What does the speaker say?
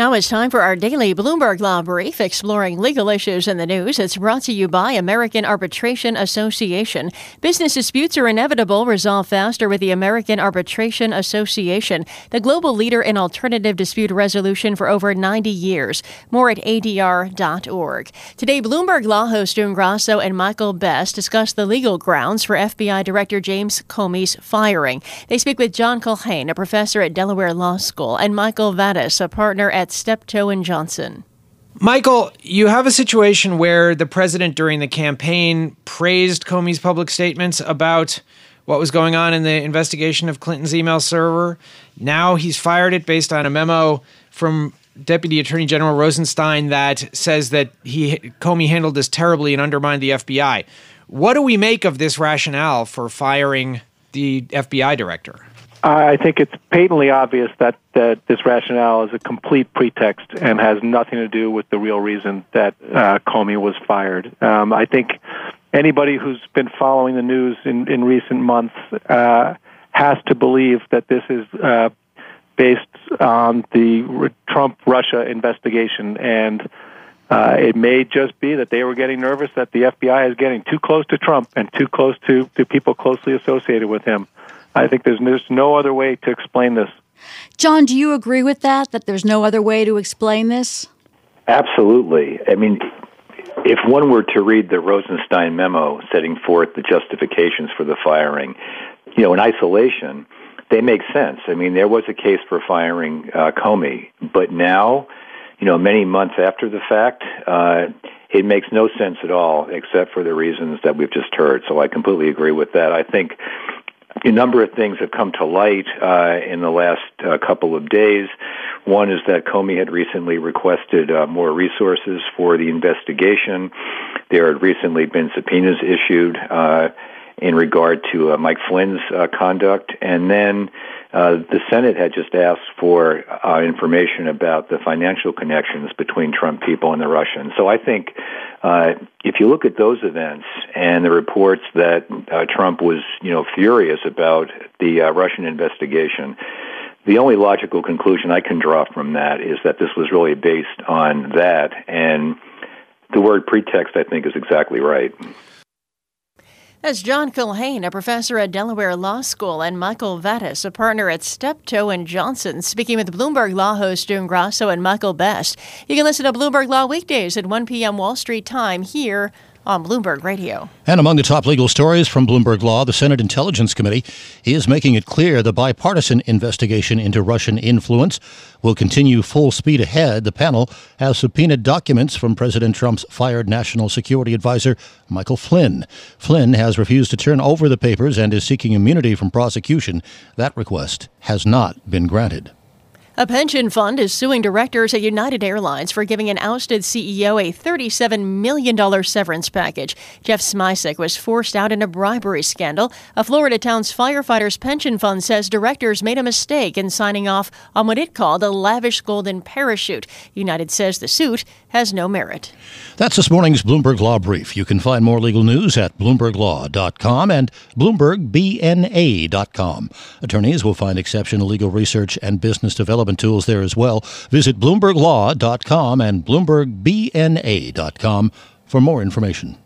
Now it's time for our daily Bloomberg Law Brief, exploring legal issues in the news. It's brought to you by American Arbitration Association. Business disputes are inevitable. Resolve faster with the American Arbitration Association, the global leader in alternative dispute resolution for over 90 years. More at adr.org. Today, Bloomberg Law host June Grasso and Michael Best discuss the legal grounds for FBI Director James Comey's firing. They speak with John Culhane, a professor at Delaware Law School, and Michael Vatis, a partner at Steptoe and Johnson. Michael, you have a situation where the president during the campaign praised Comey's public statements about what was going on in the investigation of Clinton's email server. Now he's fired it based on a memo from Deputy Attorney General Rosenstein that says that he Comey handled this terribly and undermined the FBI. What do we make of this rationale for firing the FBI director? I think it's patently obvious that, that this rationale is a complete pretext and has nothing to do with the real reason that uh, Comey was fired. Um, I think anybody who's been following the news in, in recent months uh, has to believe that this is uh, based on the Trump Russia investigation and uh, it may just be that they were getting nervous that the FBI is getting too close to Trump and too close to, to people closely associated with him. I think there's there's no other way to explain this. John, do you agree with that? That there's no other way to explain this? Absolutely. I mean, if one were to read the Rosenstein memo setting forth the justifications for the firing, you know, in isolation, they make sense. I mean, there was a case for firing uh, Comey, but now, you know, many months after the fact, uh, it makes no sense at all, except for the reasons that we've just heard. So I completely agree with that. I think a number of things have come to light uh, in the last uh, couple of days. One is that Comey had recently requested uh, more resources for the investigation. There had recently been subpoenas issued uh, in regard to uh, Mike Flynn's uh, conduct, and then the Senate had just asked for information about the financial connections between Trump people and the Russians. So I think uh, if you look at those events and the reports that uh, Trump was, you know, furious about the uh, Russian investigation, the only logical conclusion I can draw from that is that this was really based on that, and the word pretext, I think, is exactly right. That's John Culhane, a professor at Delaware Law School, and Michael Vatis, a partner at Steptoe and Johnson, speaking with Bloomberg Law host June Grasso and Michael Best. You can listen to Bloomberg Law weekdays at 1 p.m. Wall Street time here on Bloomberg Radio. And among the top legal stories from Bloomberg Law, the Senate Intelligence Committee is making it clear the bipartisan investigation into Russian influence will continue full speed ahead. The panel has subpoenaed documents from President Trump's fired National Security Advisor, Michael Flynn. Flynn has refused to turn over the papers and is seeking immunity from prosecution. That request has not been granted. A pension fund is suing directors at United Airlines for giving an ousted CEO a $37 million severance package. Jeff Smisek was forced out in a bribery scandal. A Florida town's firefighters' pension fund says directors made a mistake in signing off on what it called a lavish golden parachute. United says the suit has no merit. That's this morning's Bloomberg Law Brief. You can find more legal news at BloombergLaw.com and BloombergBNA.com. Attorneys will find exceptional legal research and business development tools there as well. Visit BloombergLaw.com and BloombergBNA.com for more information.